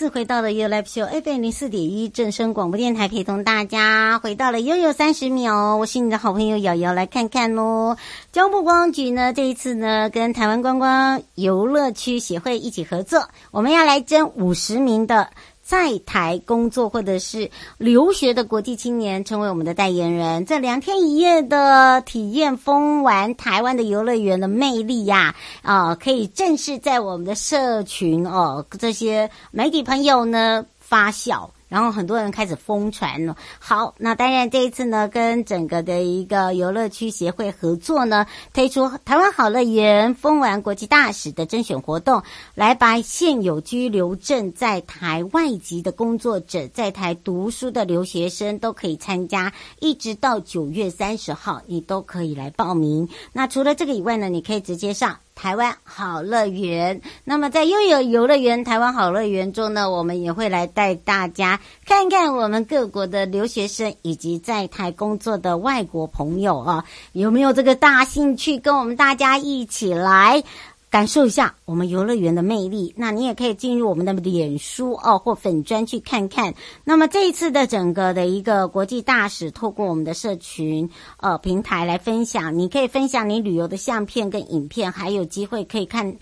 次回到了 You Live Show FM 零四点一正声广播电台，陪同大家回到了悠悠三十秒。我是你的好朋友瑶瑶，来看看喽。交通部观光局呢，这一次呢，跟台湾观光游乐区协会一起合作，我们要来争五十名的。在台工作或者是留学的国际青年，成为我们的代言人，这两天一夜的体验疯玩台湾的游乐园的魅力呀，啊，可以正式在我们的社群哦，这些媒体朋友呢发酵。然后很多人开始疯传了。好，那当然这一次呢，跟整个的一个游乐区协会合作呢，推出台湾好乐园疯玩国际大使的甄选活动，来把现有居留证在台外籍的工作者，在台读书的留学生都可以参加，一直到九月三十号，你都可以来报名。那除了这个以外呢，你可以直接上。台湾好乐园，那么在拥有游乐园台湾好乐园中呢，我们也会来带大家看看我们各国的留学生以及在台工作的外国朋友啊，有没有这个大兴趣跟我们大家一起来感受一下我们游乐园的魅力，那你也可以进入我们的脸书哦或粉专去看看。那么这一次的整个的一个国际大使，透过我们的社群呃平台来分享，你可以分享你旅游的相片跟影片，还有机会可以看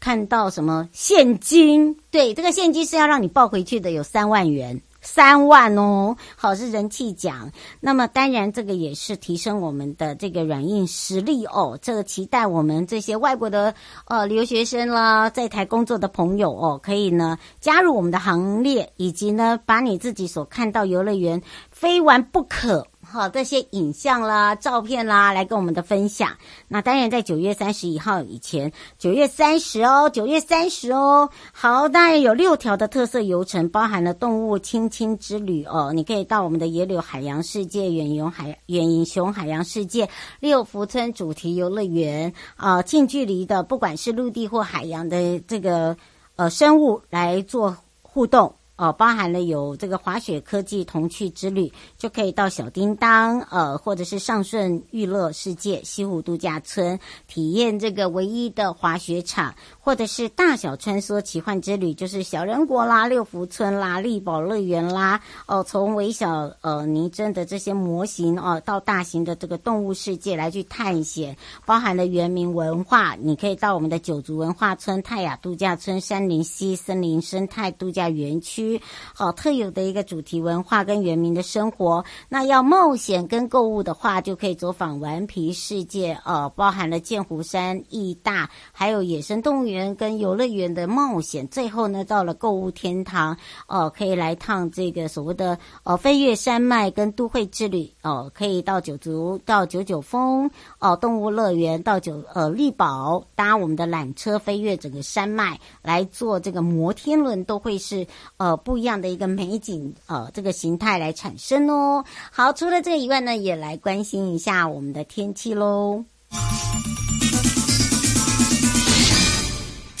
看到什么现金。对，这个现金是要让你报回去的，有三万元。三万哦，好，是人气奖。那么当然，这个也是提升我们的这个软硬实力哦。这个期待我们这些外国的呃留学生啦，在台工作的朋友哦，可以呢加入我们的行列，以及呢把你自己所看到游乐园非玩不可。好，这些影像啦、照片啦，来跟我们的分享。那当然，在九月三十一号以前，九月三十哦，九月三十哦。好，当然有六条的特色游程，包含了动物亲亲之旅哦。你可以到我们的野柳海洋世界、远游海、远雄海洋世界、六福村主题游乐园啊，近距离的，不管是陆地或海洋的这个呃生物来做互动。哦，包含了有这个滑雪科技童趣之旅，就可以到小叮当，呃，或者是上顺娱乐世界西湖度假村体验这个唯一的滑雪场，或者是大小穿梭奇幻之旅，就是小人国啦、六福村啦、丽宝乐园啦，哦，从微小呃拟真的这些模型哦，到大型的这个动物世界来去探险，包含了原民文化，你可以到我们的九族文化村、泰雅度假村、山林溪森林生态度假园区。好特有的一个主题文化跟原民的生活，那要冒险跟购物的话，就可以走访顽皮世界哦，包含了剑湖山、义大，还有野生动物园跟游乐园的冒险。最后呢，到了购物天堂哦，可以来趟这个所谓的哦飞越山脉跟都会之旅哦，可以到九族到九九峰哦动物乐园到九呃丽宝搭我们的缆车飞越整个山脉来做这个摩天轮，都会是呃。不一样的一个美景，呃，这个形态来产生哦。好，除了这个以外呢，也来关心一下我们的天气喽。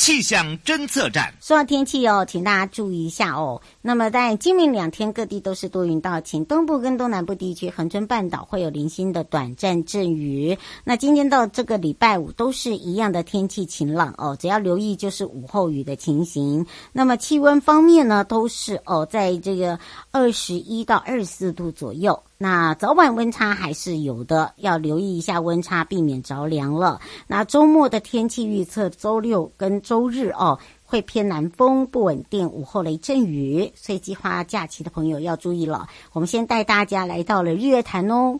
气象侦测站，说到天气哦，请大家注意一下哦。那么在今明两天，各地都是多云到晴，东部跟东南部地区、恒春半岛会有零星的短暂阵雨。那今天到这个礼拜五都是一样的天气晴朗哦，只要留意就是午后雨的情形。那么气温方面呢，都是哦，在这个二十一到二十四度左右。那早晚温差还是有的，要留意一下温差，避免着凉了。那周末的天气预测，周六跟周日哦，会偏南风，不稳定，午后雷阵雨，所以计划假期的朋友要注意了。我们先带大家来到了日月潭哦。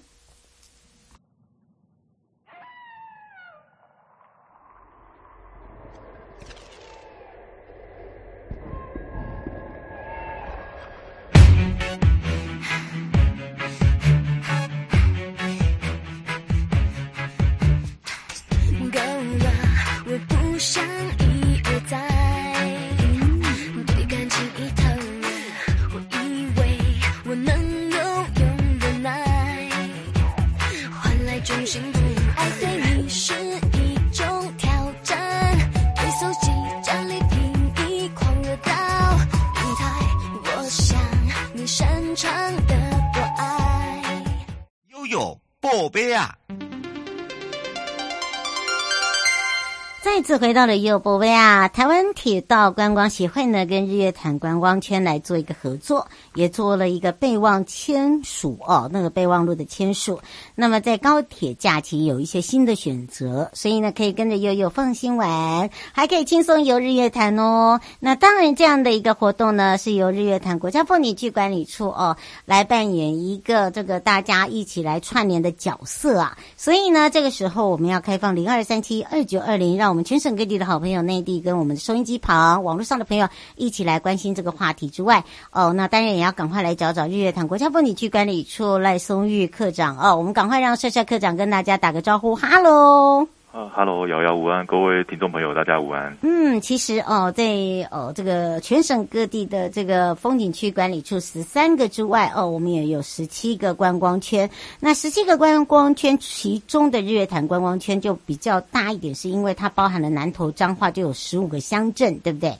次回到了优博威啊！台湾铁道观光协会呢，跟日月潭观光圈来做一个合作，也做了一个备忘签署哦，那个备忘录的签署。那么在高铁假期有一些新的选择，所以呢，可以跟着悠悠放心玩，还可以轻松游日月潭哦。那当然，这样的一个活动呢，是由日月潭国家风景区管理处哦来扮演一个这个大家一起来串联的角色啊。所以呢，这个时候我们要开放零二三七二九二零，让我们。全省各地的好朋友，内地跟我们的收音机旁、网络上的朋友一起来关心这个话题之外，哦，那当然也要赶快来找找日月潭国家风景区管理处赖松玉科长哦，我们赶快让帅帅科长跟大家打个招呼，哈喽。啊哈喽，瑶瑶午安，各位听众朋友，大家午安。嗯，其实哦，在哦这个全省各地的这个风景区管理处十三个之外，哦，我们也有十七个观光圈。那十七个观光圈，其中的日月潭观光圈就比较大一点，是因为它包含了南投彰化就有十五个乡镇，对不对？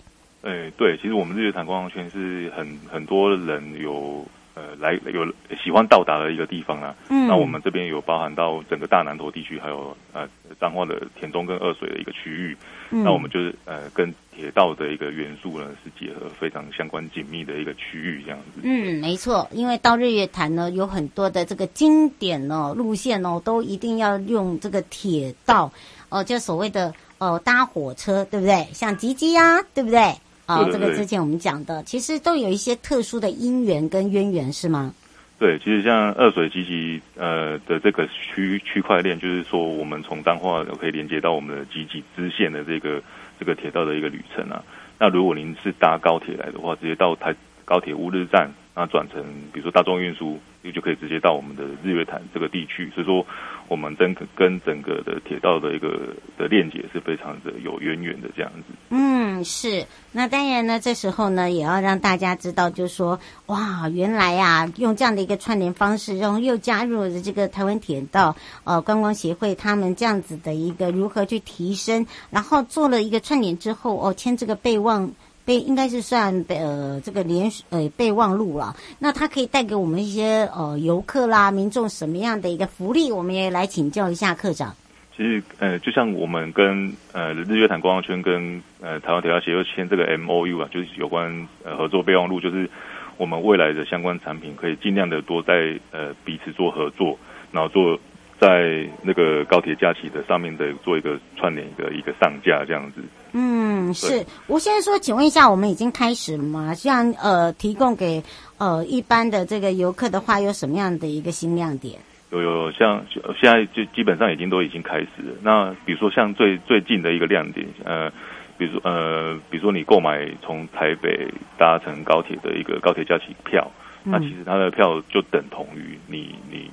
哎，对，其实我们日月潭观光圈是很很多人有。呃，来有喜欢到达的一个地方啊，嗯，那我们这边有包含到整个大南投地区，还有呃彰化的田中跟二水的一个区域，嗯，那我们就是呃跟铁道的一个元素呢是结合非常相关紧密的一个区域这样子。嗯，没错，因为到日月潭呢有很多的这个经典哦路线哦，都一定要用这个铁道哦，就所谓的哦搭火车，对不对？像吉吉呀，对不对？啊、哦，这个之前我们讲的，其实都有一些特殊的因缘跟渊源，是吗？对，其实像二水集集呃的这个区区块链，就是说我们从彰化可以连接到我们的集集支线的这个这个铁道的一个旅程啊。那如果您是搭高铁来的话，直接到台高铁乌日站。那转乘比如说大众运输，就就可以直接到我们的日月潭这个地区，所以说我们整个跟整个的铁道的一个的链接是非常的有渊源的这样子。嗯，是。那当然呢，这时候呢也要让大家知道，就是说，哇，原来啊，用这样的一个串联方式，然后又加入了这个台湾铁道呃观光协会他们这样子的一个如何去提升，然后做了一个串联之后，哦，签这个备忘。备应该是算呃这个连呃备忘录了，那它可以带给我们一些呃游客啦、民众什么样的一个福利？我们也来请教一下科长。其实呃，就像我们跟呃日月潭观光圈跟呃台湾铁道协会签这个 M O U 啊，就是有关呃合作备忘录，就是我们未来的相关产品可以尽量的多在呃彼此做合作，然后做。在那个高铁假期的上面的做一个串联的一个上架这样子。嗯，是。吴先生说，请问一下，我们已经开始了吗？像呃，提供给呃一般的这个游客的话，有什么样的一个新亮点？有有，像现在就基本上已经都已经开始了。那比如说像最最近的一个亮点，呃，比如说呃，比如说你购买从台北搭乘高铁的一个高铁假期票，嗯，那其实它的票就等同于你你。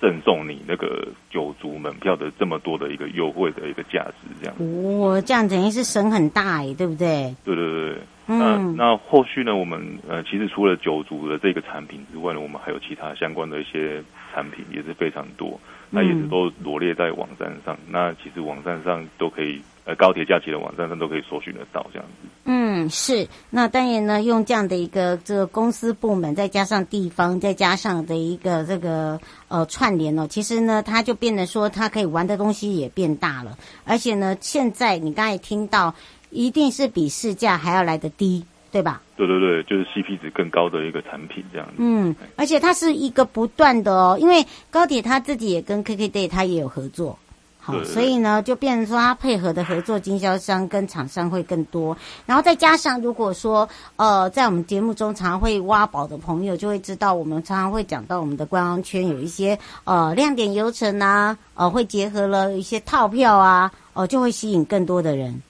赠送你那个九族门票的这么多的一个优惠的一个价值，这样哦，这样等于是省很大哎，对不对？对对对，嗯，那那后续呢？我们呃，其实除了九族的这个产品之外呢，我们还有其他相关的一些产品也是非常多，那也是都罗列在网站上。嗯、那其实网站上都可以。呃，高铁假期的网站上都可以搜寻得到这样子。嗯，是。那当然呢，用这样的一个这个公司部门，再加上地方，再加上的一个这个呃串联哦，其实呢，它就变得说，它可以玩的东西也变大了。而且呢，现在你刚才听到，一定是比市价还要来得低。对吧？对对对，就是 CP 值更高的一个产品这样子。嗯，而且它是一个不断的哦，因为高铁它自己也跟 KKday 它也有合作。好，所以呢，就变成说，它配合的合作经销商跟厂商会更多，然后再加上，如果说，呃，在我们节目中常常会挖宝的朋友，就会知道，我们常常会讲到我们的观光圈有一些呃亮点游程啊，呃，会结合了一些套票啊，哦、呃，就会吸引更多的人。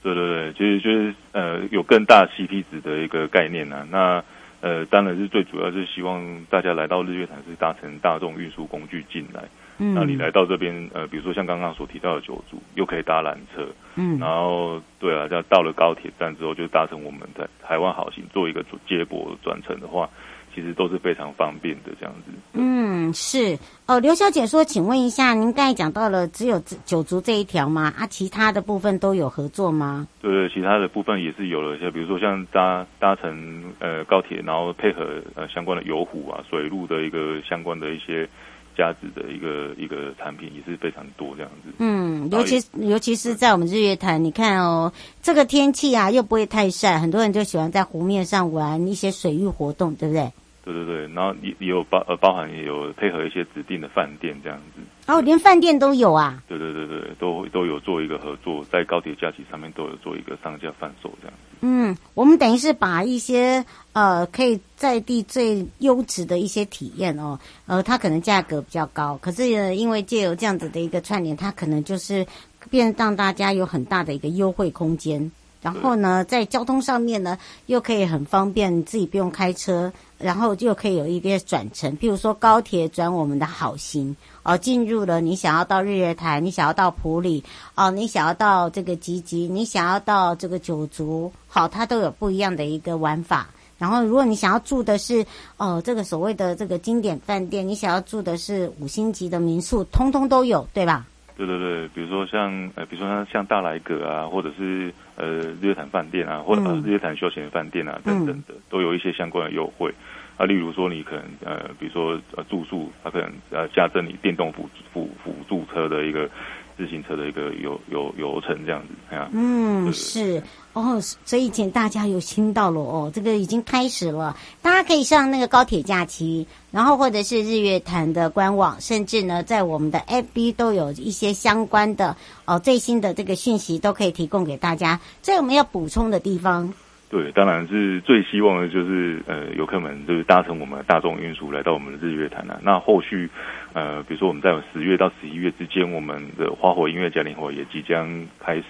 对对对，其实就是呃有更大 CP 值的一个概念啊，那呃当然是最主要是希望大家来到日月潭是搭乘大众运输工具进来。嗯，那你来到这边，呃，比如说像刚刚所提到的九族，又可以搭缆车，嗯，然后对啊，这样到了高铁站之后，就搭乘我们在台湾好行做一个接驳转乘的话，其实都是非常方便的这样子。嗯，是哦，刘小姐说，请问一下，您刚才讲到了只有九族这一条吗？啊，其他的部分都有合作吗？对对，其他的部分也是有了一些，比如说像搭搭乘呃高铁，然后配合呃相关的游湖啊、水路的一个相关的一些。价值的一个一个产品也是非常多这样子。嗯，尤其尤其是在我们日月潭，你看哦，这个天气啊又不会太晒，很多人就喜欢在湖面上玩一些水域活动，对不对？对对对，然后也也有包呃包含也有配合一些指定的饭店这样子。哦，连饭店都有啊？对对对对，都都有做一个合作，在高铁假期上面都有做一个上架贩售这样子。嗯，我们等于是把一些呃可以在地最优质的一些体验哦，呃，它可能价格比较高，可是因为借由这样子的一个串联，它可能就是变让大家有很大的一个优惠空间。然后呢，在交通上面呢，又可以很方便，自己不用开车，然后就可以有一些转乘，譬如说高铁转我们的好行，哦，进入了你想要到日月潭，你想要到埔里，哦，你想要到这个集集，你想要到这个九族，好，它都有不一样的一个玩法。然后，如果你想要住的是哦，这个所谓的这个经典饭店，你想要住的是五星级的民宿，通通都有，对吧？对对对，比如说像呃，比如说像大来阁啊，或者是呃日月潭饭店啊，或者、呃、日月潭休闲饭店啊等等的，都有一些相关的优惠。啊，例如说你可能呃，比如说呃住宿，它可能呃加赠你电动辅辅辅助车的一个。自行车的一个游游游程这样子，啊，嗯，对是哦，所以请大家有听到了哦，这个已经开始了，大家可以上那个高铁假期，然后或者是日月潭的官网，甚至呢，在我们的 FB 都有一些相关的哦最新的这个讯息都可以提供给大家。这有没有补充的地方？对，当然是最希望的就是呃游客们就是搭乘我们的大众运输来到我们的日月潭啊，那后续。呃，比如说我们在十月到十一月之间，我们的花火音乐嘉年华也即将开始，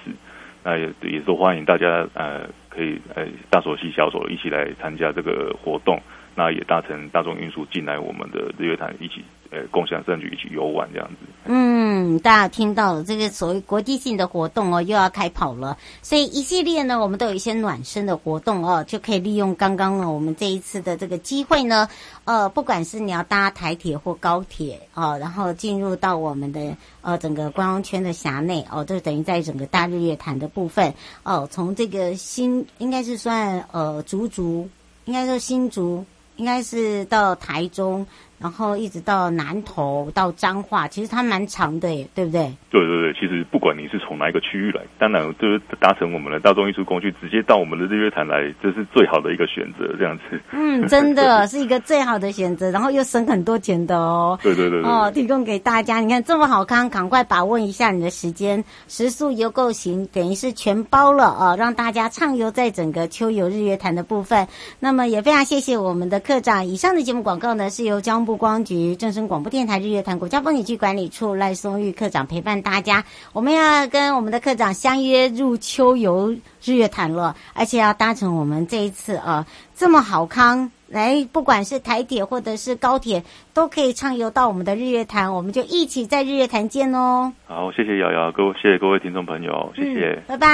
那也也是欢迎大家呃可以呃大手携小手一起来参加这个活动，那也搭乘大众运输进来我们的日月潭一起。呃，共享盛举一起游玩这样子。嗯，大家听到了这个所谓国际性的活动哦，又要开跑了。所以一系列呢，我们都有一些暖身的活动哦，就可以利用刚刚呢我们这一次的这个机会呢，呃，不管是你要搭台铁或高铁哦，然后进入到我们的呃整个观光圈的辖内哦，就等于在整个大日月潭的部分哦，从这个新应该是算呃竹竹，应该说新竹，应该是到台中。然后一直到南投到彰化，其实它蛮长的耶，对不对？对对对，其实不管你是从哪一个区域来，当然就是搭乘我们的大众运输工具，直接到我们的日月潭来，这是最好的一个选择，这样子。嗯，真的 是一个最好的选择，然后又省很多钱的哦。对对对，对。哦，提供给大家，你看这么好看，赶快把握一下你的时间，食宿游购行等于是全包了啊，让大家畅游在整个秋游日月潭的部分。那么也非常谢谢我们的课长。以上的节目广告呢，是由江。不光局正声广播电台日月潭国家风景区管理处赖松玉课长陪伴大家，我们要跟我们的课长相约入秋游日月潭了，而且要搭乘我们这一次啊这么好康来，不管是台铁或者是高铁，都可以畅游到我们的日月潭，我们就一起在日月潭见哦。好，谢谢瑶瑶，各位谢谢各位听众朋友，谢谢，嗯、拜拜，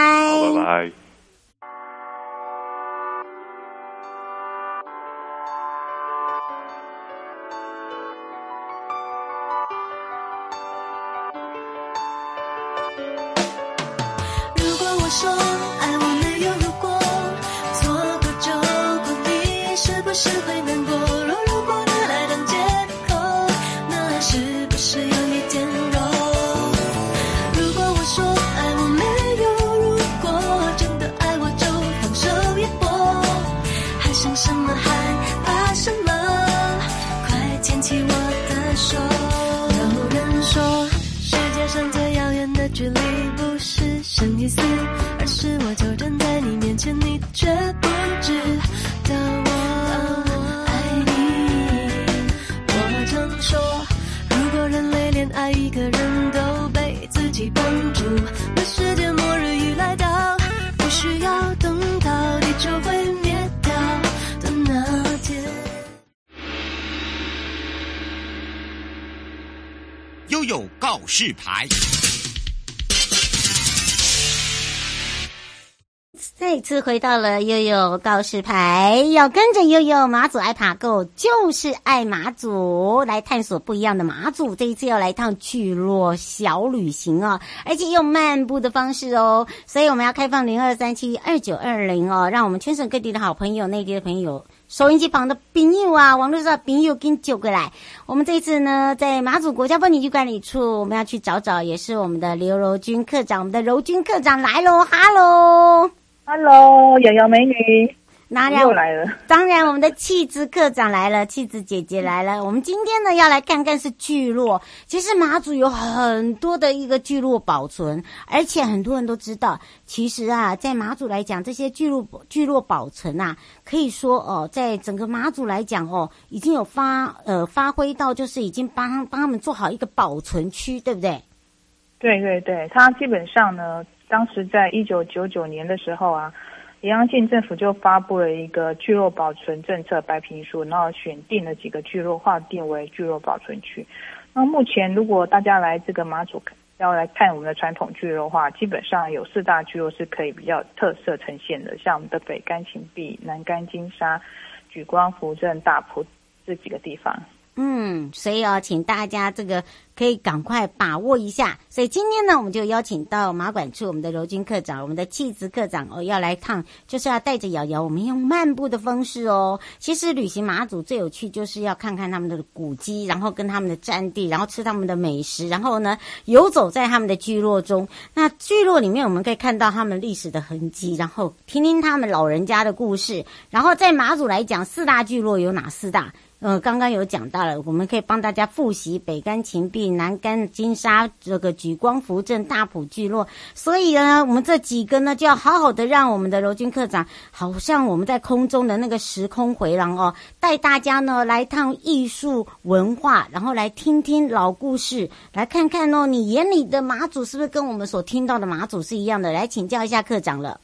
好，拜拜。悠悠告示牌。再次回到了悠悠告示牌，要跟着悠悠马祖爱爬够就是爱马祖，来探索不一样的马祖。这一次要来一趟聚落小旅行哦，而且用漫步的方式哦，所以我们要开放零二三七二九二零哦，让我们全省各地的好朋友、内地的朋友、收音机旁的朋友啊，网络上的朋友给你救过来。我们这一次呢，在马祖国家风景区管理处，我们要去找找，也是我们的刘柔君课长，我们的柔君课长来喽，哈喽。哈喽瑶瑶美女，哪里又来了？当然，我们的气质课长来了，气质姐姐来了。我们今天呢，要来看看是聚落。其实马祖有很多的一个聚落保存，而且很多人都知道，其实啊，在马祖来讲，这些聚落聚落保存啊，可以说哦，在整个马祖来讲哦，已经有发呃发挥到，就是已经帮帮他们做好一个保存区，对不对？对对对，它基本上呢。当时在一九九九年的时候啊，宜阳县政府就发布了一个聚落保存政策白皮书，然后选定了几个聚落划定为聚落保存区。那目前如果大家来这个马祖要来看我们的传统聚落的话，基本上有四大聚落是可以比较特色呈现的，像我们的北竿芹壁、南竿金沙、莒光福镇、大埔这几个地方。嗯，所以哦，请大家这个可以赶快把握一下。所以今天呢，我们就邀请到马管处我们的柔君课长，我们的气质课长哦，要来趟，就是要带着瑶瑶，我们用漫步的方式哦。其实旅行马祖最有趣，就是要看看他们的古迹，然后跟他们的战地，然后吃他们的美食，然后呢游走在他们的聚落中。那聚落里面，我们可以看到他们历史的痕迹，然后听听他们老人家的故事。然后在马祖来讲，四大聚落有哪四大？呃，刚刚有讲到了，我们可以帮大家复习北竿芹壁、南竿金沙、这个举光福镇、大埔聚落。所以呢，我们这几个呢，就要好好的让我们的柔君课长，好像我们在空中的那个时空回廊哦，带大家呢来一趟艺术文化，然后来听听老故事，来看看哦，你眼里的马祖是不是跟我们所听到的马祖是一样的？来请教一下课长了。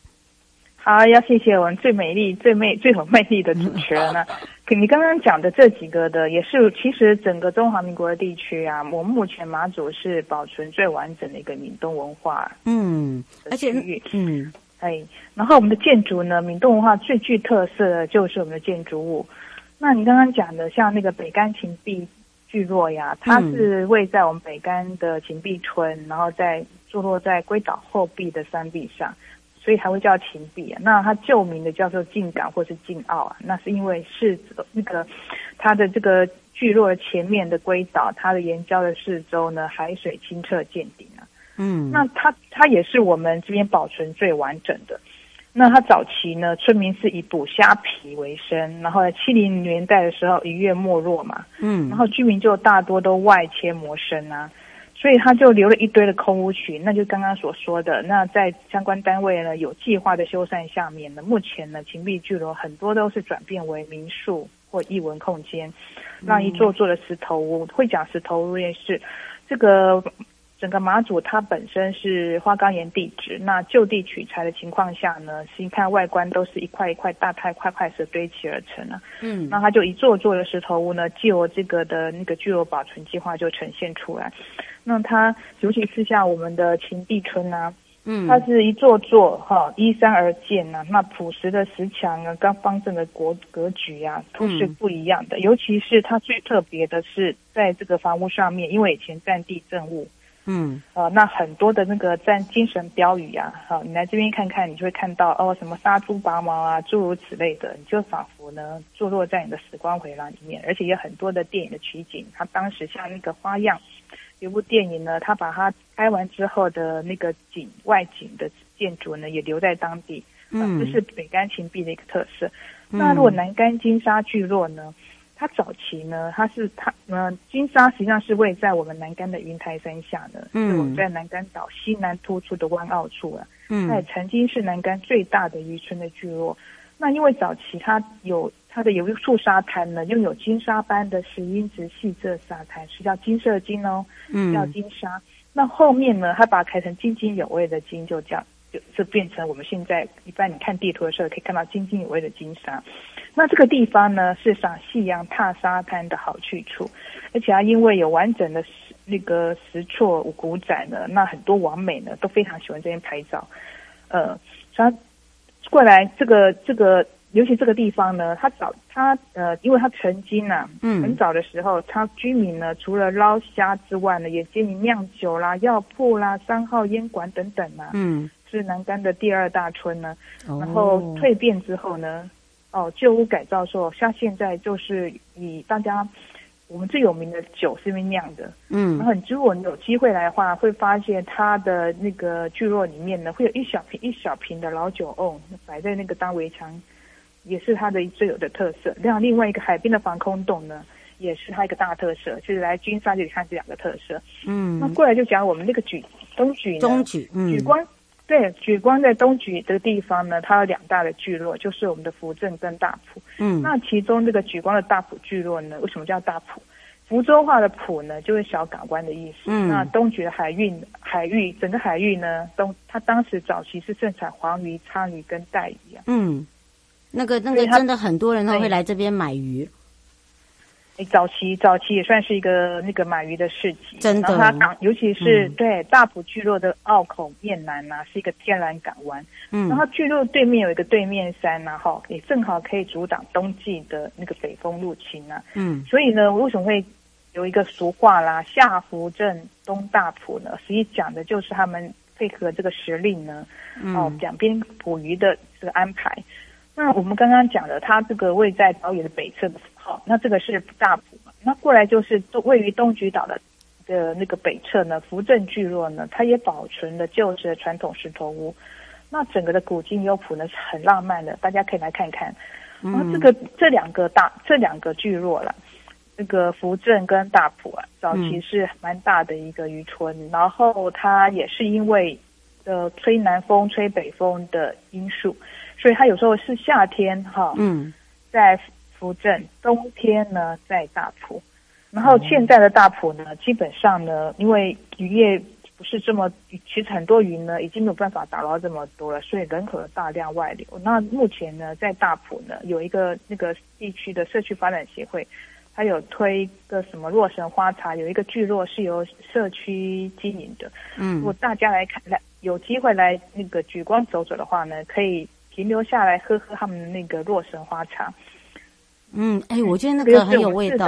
好，要谢谢我们最美丽、最魅、最有魅力的主持人呢。你刚刚讲的这几个的，也是其实整个中华民国的地区啊，我们目前马祖是保存最完整的一个闽东文化，嗯，而且嗯，哎，然后我们的建筑呢，闽东文化最具特色的就是我们的建筑物。那你刚刚讲的像那个北竿芹壁聚落呀，它是位在我们北干的芹壁村，然后在坐落在龟岛后壁的山壁上。所以才会叫芹壁啊，那它旧名的叫做靖港或是靖澳啊，那是因为是那个它的这个聚落的前面的龟岛，它的岩礁的四周呢，海水清澈见底啊。嗯，那它它也是我们这边保存最完整的。那它早期呢，村民是以捕虾皮为生，然后在七零年代的时候渔业没落嘛，嗯，然后居民就大多都外迁谋生啊。所以他就留了一堆的空屋群，那就刚刚所说的，那在相关单位呢有计划的修缮下面呢，目前呢秦壁巨楼很多都是转变为民宿或艺文空间，让一座座的石头屋，会讲石头屋也是。这个整个马祖它本身是花岗岩地质，那就地取材的情况下呢，是你看外观都是一块一块大块块块石堆砌而成了，嗯，那它就一座座的石头屋呢，就这个的那个聚落保存计划就呈现出来。那它尤其是像我们的秦壁村啊，嗯，它是一座座哈依山而建呐、啊，那朴实的石墙啊，跟方正的国格局啊，都是不一样的。嗯、尤其是它最特别的是在这个房屋上面，因为以前占地政务，嗯，呃，那很多的那个战精神标语啊，好，你来这边看看，你就会看到哦，什么杀猪拔毛啊，诸如此类的，你就仿佛呢坐落在你的时光回廊里面，而且有很多的电影的取景，它当时像那个花样。有部电影呢，他把它拍完之后的那个景外景的建筑呢，也留在当地，嗯，这是北干芹壁的一个特色。嗯、那如果南干金沙聚落呢，它早期呢，它是它呃金沙实际上是位在我们南竿的云台山下的，嗯，是我们在南竿岛西南突出的湾澳处啊。嗯，它也曾经是南竿最大的渔村的聚落。那因为早期它有它的有一处沙滩呢，拥有金沙般的石英质细质沙滩，是叫金色金哦，嗯，叫金沙。那后面呢，它把它开成津津有味的金，就这样就就变成我们现在一般你看地图的时候可以看到津津有味的金沙。那这个地方呢，是赏夕阳踏沙滩的好去处，而且它因为有完整的石那个石厝古仔呢，那很多网美呢都非常喜欢这边拍照。呃，它过来这个这个，尤其这个地方呢，它早它呃，因为它曾经呢、啊，嗯，很早的时候，它居民呢除了捞虾之外呢，也经营酿酒啦、药铺啦、三号烟馆等等啊，嗯，是南竿的第二大村呢。哦、然后蜕变之后呢。哦，旧屋改造说，像现在就是以大家我们最有名的酒是因为酿的，嗯，然后你如果你有机会来的话，会发现它的那个聚落里面呢，会有一小瓶一小瓶的老酒瓮摆在那个当围墙，也是它的最有的特色。另外另外一个海边的防空洞呢，也是它一个大特色，就是来金沙这里看这两个特色。嗯，那过来就讲我们那个举东举呢，东举，嗯，举光。对，莒光在东莒这个地方呢，它有两大的聚落，就是我们的福镇跟大埔。嗯，那其中这个莒光的大埔聚落呢，为什么叫大埔？福州话的埔呢，就是小港湾的意思。嗯，那东莒的海域，海域整个海域呢，东它当时早期是盛产黄鱼、鲳鱼跟带鱼啊。嗯，那个那个真的很多人都会来这边买鱼。早期早期也算是一个那个买鱼的市集，真的。然后它港，尤其是、嗯、对大埔聚落的澳口面南呐、啊，是一个天然港湾。嗯，然后聚落对面有一个对面山呐，哈，也正好可以阻挡冬季的那个北风入侵呐。嗯，所以呢，为什么会有一个俗话啦，下湖镇东大埔呢？实际讲的就是他们配合这个时令呢，哦，两边捕鱼的这个安排。那我们刚刚讲的，它这个位在岛屿的北侧的，好，那这个是大埔嘛？那过来就是位于东莒岛的的那个北侧呢，福镇聚落呢，它也保存了旧式的传统石头屋。那整个的古今优朴呢是很浪漫的，大家可以来看看。那这个这两个大这两个聚落了，那个福镇跟大埔啊，早期是蛮大的一个渔村，然后它也是因为呃吹南风、吹北风的因素。所以它有时候是夏天哈，嗯，在福镇，冬天呢在大埔，然后现在的大埔呢，基本上呢，因为渔业不是这么，其实很多鱼呢已经没有办法打捞这么多了，所以人口大量外流。那目前呢，在大埔呢有一个那个地区的社区发展协会，它有推一个什么洛神花茶，有一个聚落是由社区经营的。嗯，如果大家来看来有机会来那个举光走走的话呢，可以。停留下来喝喝他们的那个洛神花茶，嗯，哎，我觉得那个很有味道，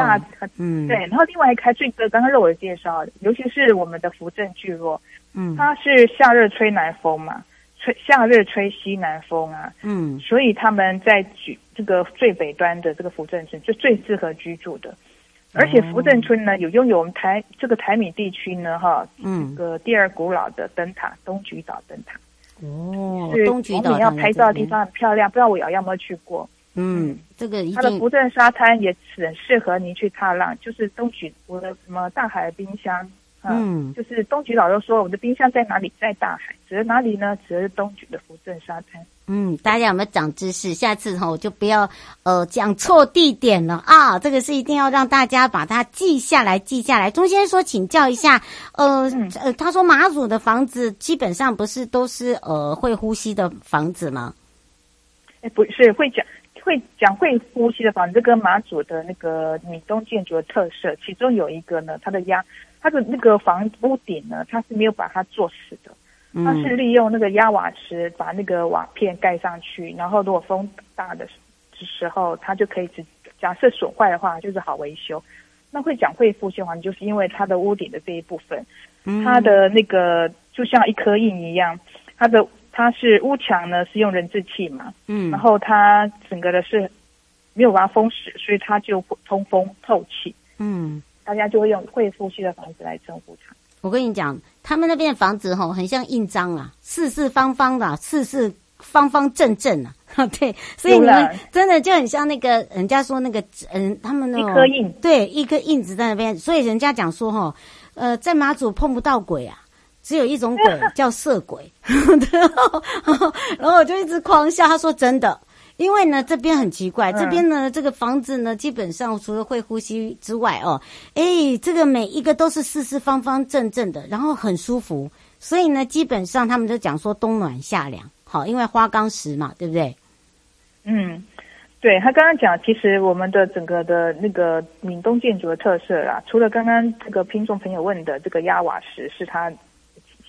嗯，对。然后另外一开最个刚刚肉我介绍，尤其是我们的福镇聚落，嗯，它是夏日吹南风嘛，吹夏日吹西南风啊，嗯，所以他们在举这个最北端的这个福镇村就最适合居住的，而且福镇村呢有拥有我们台这个台米地区呢哈，嗯，这个第二古老的灯塔东莒岛灯塔。哦，是东莒岛要拍照的地方很漂亮，不知道我瑶瑶有没有去过？嗯，这个它的福镇沙滩也很适合您去踏浪，就是东莒我的什么大海的冰箱，嗯，就是东莒岛都说我的冰箱在哪里，在大海，指的哪里呢？指的是东莒的福镇沙滩。嗯，大家有没有长知识？下次哈我就不要呃讲错地点了啊！这个是一定要让大家把它记下来，记下来。钟先生说，请教一下，呃、嗯、呃，他说马祖的房子基本上不是都是呃会呼吸的房子吗？哎，不是会讲会讲会呼吸的房子，这跟马祖的那个闽东建筑的特色，其中有一个呢，它的压它的那个房屋顶呢，它是没有把它做死的。它是利用那个压瓦石把那个瓦片盖上去，然后如果风大的时候，它就可以只假设损坏的话，就是好维修。那会讲会复修的话，就是因为它的屋顶的这一部分，它的那个就像一颗印一样，它的它是屋墙呢是用人字砌嘛，嗯，然后它整个的是没有把它封死，所以它就通风透气，嗯，大家就会用会复修的房子来称呼它。我跟你讲，他们那边的房子吼，很像印章啊，四四方方的，四四方方正正啊，对，所以你们真的就很像那个人家说那个，嗯，他们那一颗印，对，一颗印子在那边，所以人家讲说吼，呃，在马祖碰不到鬼啊，只有一种鬼 叫色鬼，然后然后我就一直狂笑。他说真的，因为呢这边很奇怪，这边呢这个房子呢基本上除了会呼吸之外哦，哎，这个每一个都是四四方方正正的，然后很舒服，所以呢基本上他们就讲说冬暖夏凉，好，因为花岗石嘛，对不对？嗯。对，他刚刚讲，其实我们的整个的那个闽东建筑的特色啊，除了刚刚这个听众朋友问的这个压瓦石是它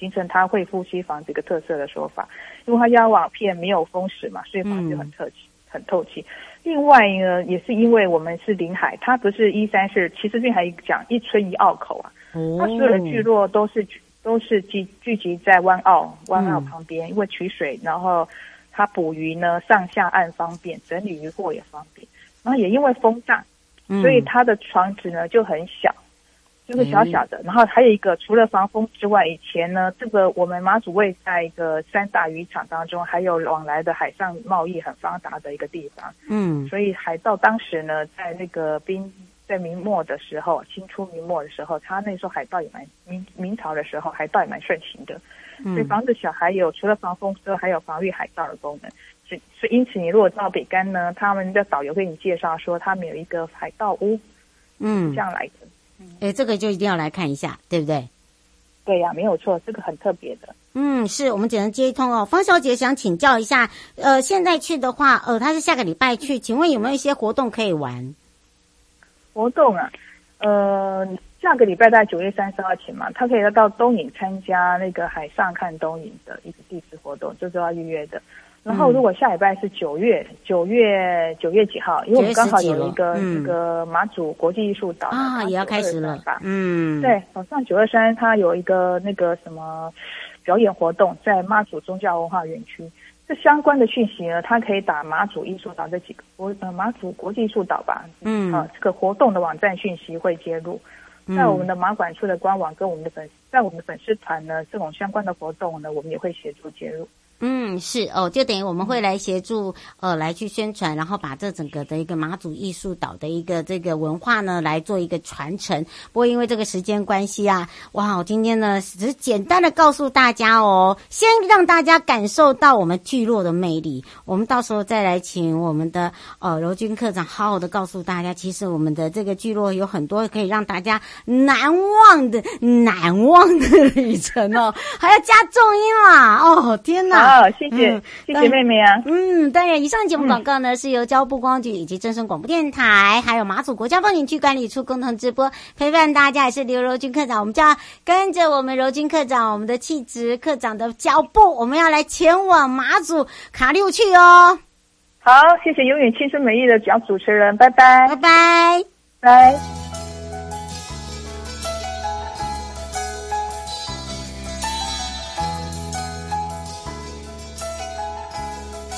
形成它会呼吸房这个特色的说法，因为它压瓦片没有风蚀嘛，所以房子很透气，很透气。另外呢，也是因为我们是临海，它不是一三四，其实这边还讲一村一澳口啊，它所有的聚落都是都是聚聚集在湾澳湾澳旁边，因为取水，然后。它捕鱼呢，上下岸方便，整理渔获也方便。然后也因为风大，所以它的床子呢就很小，就是小小的。然后还有一个，除了防风之外，以前呢，这个我们马祖卫在一个三大渔场当中，还有往来的海上贸易很发达的一个地方。嗯，所以海盗当时呢，在那个兵在明末的时候，清初明末的时候，他那时候海盗也蛮明明朝的时候，海盗也蛮盛行的。所以防止小，孩有除了防风之外，还有防御海盗的功能。所以，所以因此，你如果到北干呢，他们的导游给你介绍说，他们有一个海盗屋，嗯，这样来的。哎、欸，这个就一定要来看一下，对不对？对呀、啊，没有错，这个很特别的。嗯，是我们只能接一通哦。方小姐想请教一下，呃，现在去的话，呃，她是下个礼拜去，请问有没有一些活动可以玩？活动啊，呃。下个礼拜在九月三十号前嘛，她可以要到东影参加那个海上看东影的一个地质活动，就是要预约的。然后如果下礼拜是九月九月九月几号，因为我们刚好有一个这个马祖国际艺术岛啊，也要开始了吧？嗯，对，早上九二三它有一个那个什么表演活动，在马祖宗教文化园区。这相关的讯息呢，它可以打马祖艺术岛这几个国呃马祖国际艺术岛吧。嗯，啊，这个活动的网站讯息会揭露。在我们的马管处的官网跟我们的粉，在我们的粉丝团呢，这种相关的活动呢，我们也会协助介入。嗯，是哦，就等于我们会来协助，呃，来去宣传，然后把这整个的一个马祖艺术岛的一个这个文化呢，来做一个传承。不过因为这个时间关系啊，哇，我今天呢只是简单的告诉大家哦，先让大家感受到我们聚落的魅力。我们到时候再来请我们的呃柔君课长好好的告诉大家，其实我们的这个聚落有很多可以让大家难忘的难忘的旅程哦，还要加重音啦，哦，天哪！好，谢谢，嗯、谢谢妹妹啊。嗯，当然，以上节目广告呢，是由交部观光局以及正声广播电台，还有马祖国家风景区管理处共同直播，陪伴大家也是刘柔君课长。我们就要跟着我们柔君课长，我们的气质课长的脚步，我们要来前往马祖卡六去哦。好，谢谢永远青春美丽的讲主持人，拜拜，拜拜，拜。